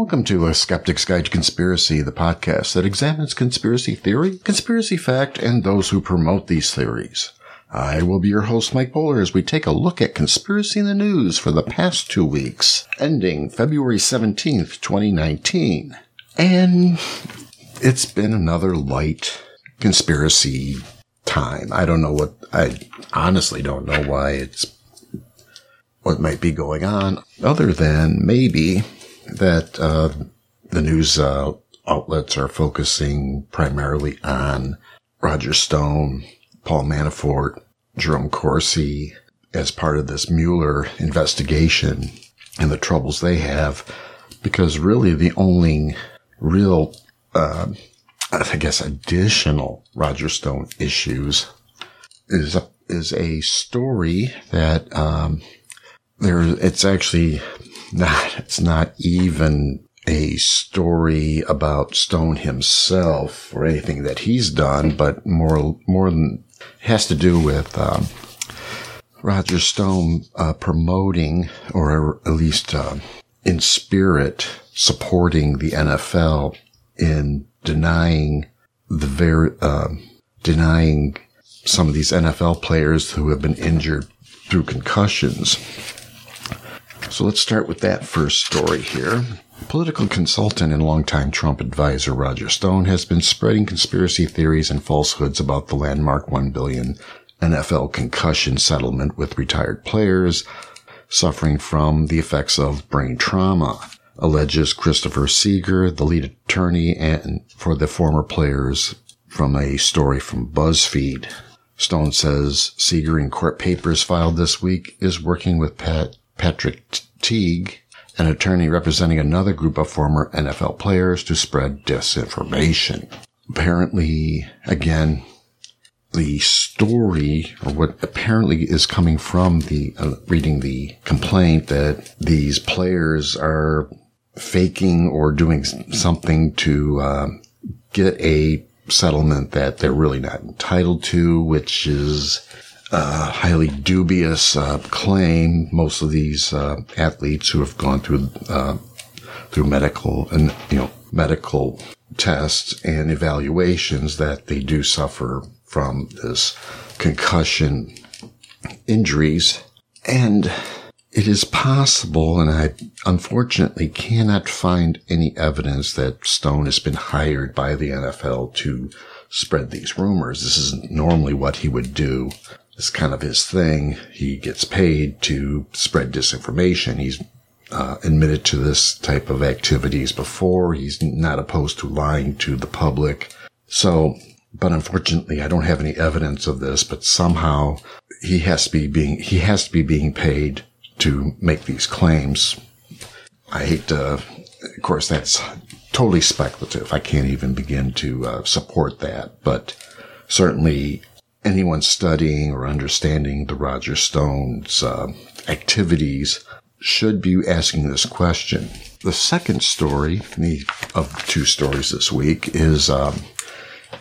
Welcome to A Skeptic's Guide to Conspiracy, the podcast that examines conspiracy theory, conspiracy fact, and those who promote these theories. I will be your host, Mike Bowler, as we take a look at conspiracy in the news for the past two weeks, ending February 17th, 2019. And it's been another light conspiracy time. I don't know what, I honestly don't know why it's, what might be going on, other than maybe that uh, the news uh, outlets are focusing primarily on Roger Stone, Paul Manafort, Jerome Corsi as part of this Mueller investigation and the troubles they have, because really the only real, uh, I guess, additional Roger Stone issues is a, is a story that um, there. It's actually not, it's not even a story about Stone himself or anything that he's done, but more, more than has to do with, um, Roger Stone, uh, promoting or at least, uh, in spirit supporting the NFL in denying the very, uh, denying some of these NFL players who have been injured through concussions so let's start with that first story here. Political consultant and longtime Trump advisor Roger Stone has been spreading conspiracy theories and falsehoods about the landmark 1 billion NFL concussion settlement with retired players suffering from the effects of brain trauma, alleges Christopher Seeger, the lead attorney and for the former players from a story from BuzzFeed. Stone says Seeger in court papers filed this week is working with Pat Patrick Teague, an attorney representing another group of former NFL players to spread disinformation. Apparently, again, the story or what apparently is coming from the uh, reading the complaint that these players are faking or doing something to uh, get a settlement that they're really not entitled to, which is uh, highly dubious uh, claim. Most of these uh, athletes who have gone through uh, through medical and you know medical tests and evaluations that they do suffer from this concussion injuries, and it is possible, and I unfortunately cannot find any evidence that Stone has been hired by the NFL to spread these rumors. This isn't normally what he would do is kind of his thing. He gets paid to spread disinformation. He's uh, admitted to this type of activities before. He's not opposed to lying to the public. So, but unfortunately, I don't have any evidence of this, but somehow he has to be being, he has to be being paid to make these claims. I hate to, of course, that's totally speculative. I can't even begin to uh, support that, but certainly anyone studying or understanding the Roger Stone's uh, activities should be asking this question. The second story of two stories this week is um,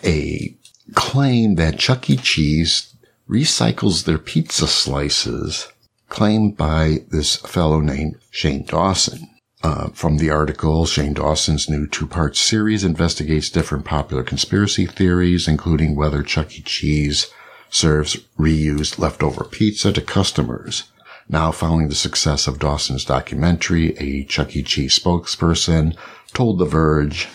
a claim that Chuck E. Cheese recycles their pizza slices claimed by this fellow named Shane Dawson. Uh, from the article, Shane Dawson's new two-part series investigates different popular conspiracy theories, including whether Chuck E. Cheese serves reused leftover pizza to customers. Now, following the success of Dawson's documentary, a Chuck E. Cheese spokesperson told The Verge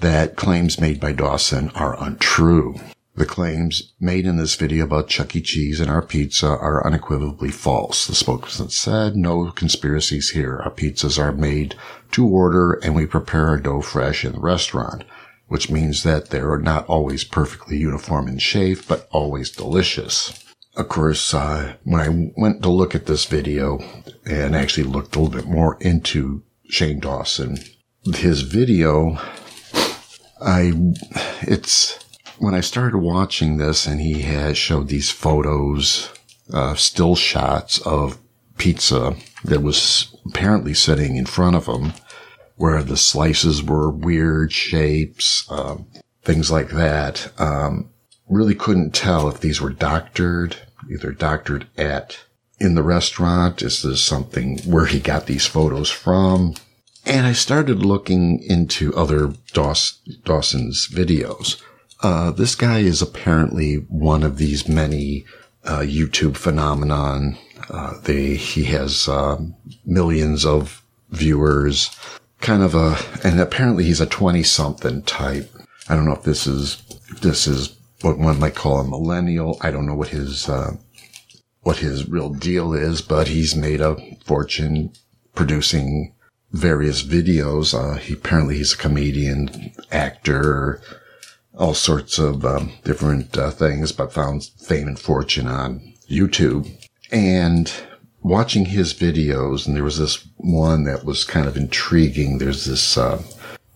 that claims made by Dawson are untrue. The claims made in this video about Chuck E. Cheese and our pizza are unequivocally false. The spokesman said, no conspiracies here. Our pizzas are made to order and we prepare our dough fresh in the restaurant, which means that they're not always perfectly uniform in shape, but always delicious. Of course, uh, when I went to look at this video and actually looked a little bit more into Shane Dawson, his video, I, it's, when I started watching this and he has showed these photos, uh, still shots of pizza that was apparently sitting in front of him where the slices were weird shapes, um, things like that. Um, really couldn't tell if these were doctored, either doctored at in the restaurant. Is this something where he got these photos from? And I started looking into other Dawson's videos. Uh, this guy is apparently one of these many uh, YouTube phenomenon. Uh, they he has um, millions of viewers. Kind of a, and apparently he's a twenty something type. I don't know if this is this is what one might call a millennial. I don't know what his uh, what his real deal is, but he's made a fortune producing various videos. Uh, he apparently he's a comedian, actor, all sorts of um, different uh, things, but found fame and fortune on YouTube. And watching his videos, and there was this one that was kind of intriguing. There's this uh,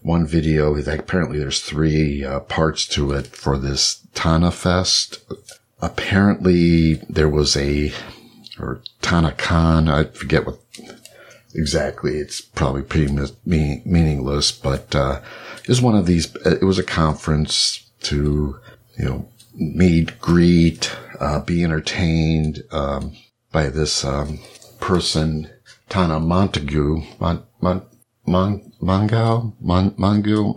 one video. Apparently, there's three uh, parts to it for this Tana Fest. Apparently, there was a or TanaCon. I forget what exactly. It's probably pretty mean, meaningless, but uh, it was one of these. It was a conference to you know meet, greet, uh, be entertained um, by this um, person, Tana Montague, Mon, Mon, Mon, Mongau, Mon.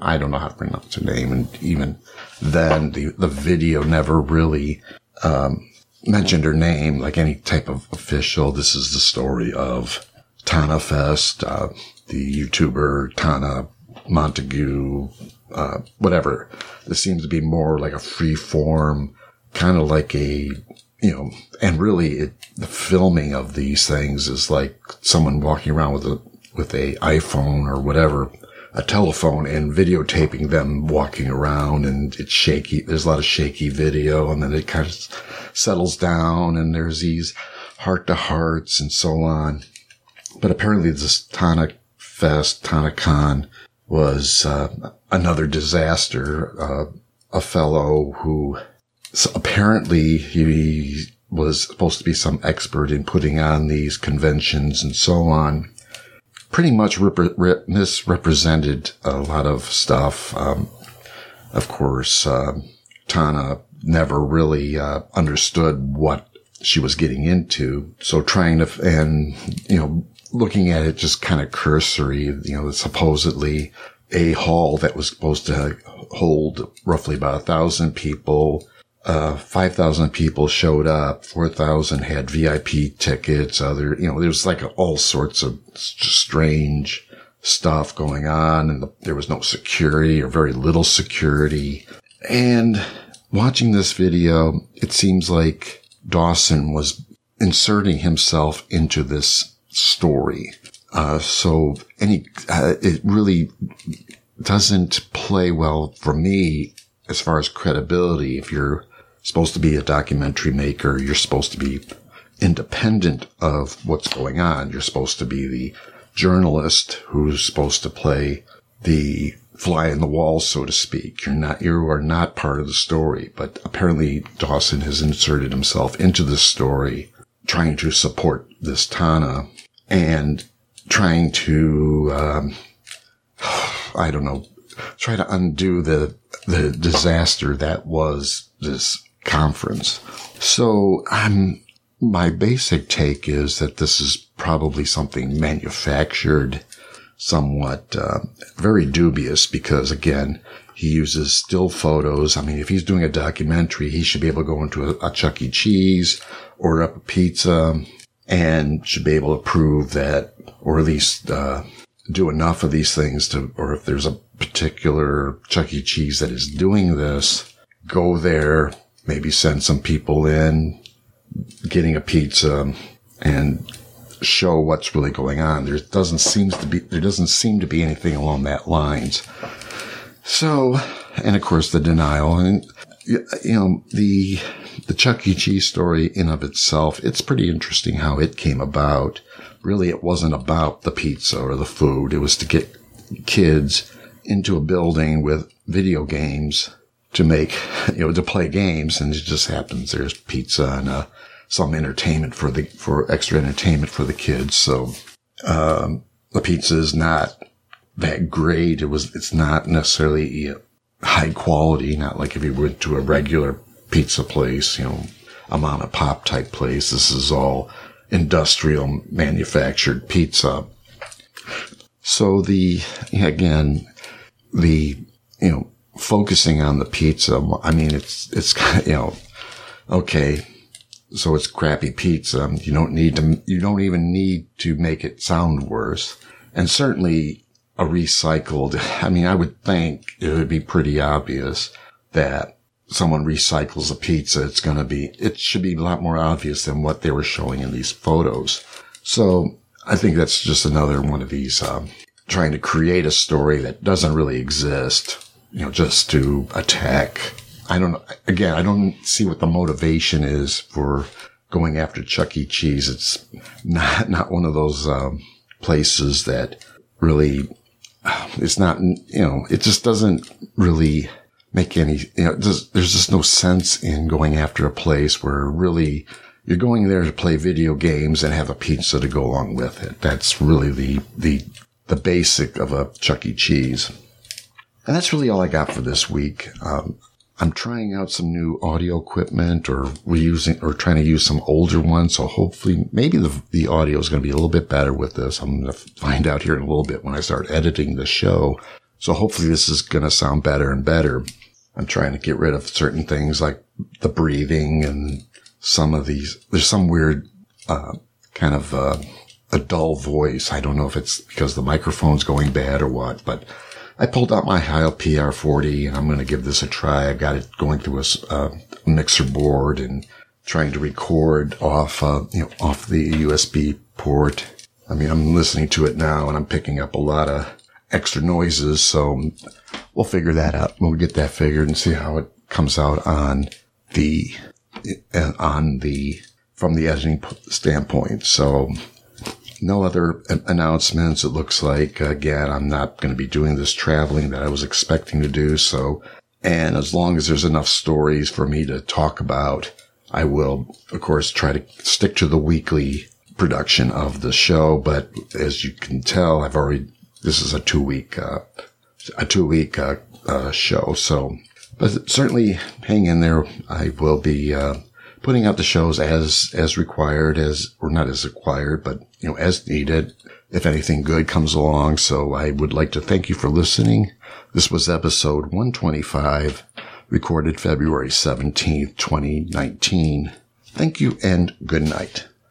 I don't know how to pronounce her name, and even then, the the video never really um, mentioned her name like any type of official. This is the story of Tana Fest, uh, the YouTuber Tana Montague, uh, whatever. This seems to be more like a free form, kind of like a, you know, and really it, the filming of these things is like someone walking around with a, with a iPhone or whatever, a telephone and videotaping them walking around and it's shaky. There's a lot of shaky video and then it kind of settles down and there's these heart to hearts and so on. But apparently this Tana Fest, TanaCon was uh, another disaster. Uh, a fellow who apparently he was supposed to be some expert in putting on these conventions and so on. Pretty much rep- misrepresented a lot of stuff. Um, of course, uh, Tana never really uh, understood what she was getting into. So trying to, and, you know, looking at it just kind of cursory, you know, supposedly a hall that was supposed to hold roughly about a thousand people. Uh, 5,000 people showed up. 4,000 had VIP tickets. Other, you know, there was like all sorts of strange stuff going on and the, there was no security or very little security. And watching this video, it seems like Dawson was inserting himself into this story. Uh, so any, uh, it really doesn't play well for me as far as credibility. If you're supposed to be a documentary maker, you're supposed to be independent of what's going on. You're supposed to be the journalist who's supposed to play the fly in the wall, so to speak. You're not, you are not part of the story, but apparently Dawson has inserted himself into the story trying to support this Tana and trying to, um, I don't know, try to undo the, the disaster that was this conference. So I'm, my basic take is that this is probably something manufactured, somewhat, uh, very dubious because again, he uses still photos. I mean, if he's doing a documentary, he should be able to go into a, a Chuck E. Cheese, order up a pizza, and should be able to prove that, or at least uh, do enough of these things to, or if there's a particular Chuck E. Cheese that is doing this, go there, maybe send some people in, getting a pizza, and show what's really going on. There doesn't seems to be there doesn't seem to be anything along that lines. So, and of course the denial and you know the the Chuck E. Cheese story in of itself, it's pretty interesting how it came about. Really, it wasn't about the pizza or the food. It was to get kids into a building with video games to make, you know, to play games. And it just happens there's pizza and, uh, some entertainment for the, for extra entertainment for the kids. So, um, the pizza is not that great. It was, it's not necessarily high quality, not like if you went to a regular pizza place, you know, a mom and pop type place. This is all industrial manufactured pizza. So the, again, the, you know, focusing on the pizza, I mean, it's, it's you know, okay, so it's crappy pizza. You don't need to, you don't even need to make it sound worse. And certainly a recycled, I mean, I would think it would be pretty obvious that someone recycles a pizza. It's going to be, it should be a lot more obvious than what they were showing in these photos. So I think that's just another one of these, um, trying to create a story that doesn't really exist, you know, just to attack. I don't. Again, I don't see what the motivation is for going after Chuck E. Cheese. It's not, not one of those, um, places that really, it's not, you know, it just doesn't really make any, you know, there's just no sense in going after a place where really you're going there to play video games and have a pizza to go along with it. That's really the, the, the basic of a Chuck E. Cheese. And that's really all I got for this week. Um, I'm trying out some new audio equipment or reusing or trying to use some older ones. So hopefully maybe the, the audio is going to be a little bit better with this. I'm going to find out here in a little bit when I start editing the show. So hopefully this is going to sound better and better. I'm trying to get rid of certain things like the breathing and some of these. There's some weird, uh, kind of, uh, a dull voice. I don't know if it's because the microphone's going bad or what, but I pulled out my Heil PR40 and I'm going to give this a try. I've got it going through a uh, mixer board and trying to record off, uh, you know, off the USB port. I mean, I'm listening to it now and I'm picking up a lot of extra noises. So we'll figure that out. We'll get that figured and see how it comes out on the, uh, on the, from the editing standpoint. So no other announcements. It looks like, again, I'm not going to be doing this traveling that I was expecting to do. So, and as long as there's enough stories for me to talk about, I will, of course, try to stick to the weekly production of the show. But as you can tell, I've already, this is a two week, uh, a two week, uh, uh, show. So, but certainly hang in there. I will be, uh, putting out the shows as, as required as, or not as required, but, you know, as needed if anything good comes along. So I would like to thank you for listening. This was episode 125, recorded February 17th, 2019. Thank you and good night.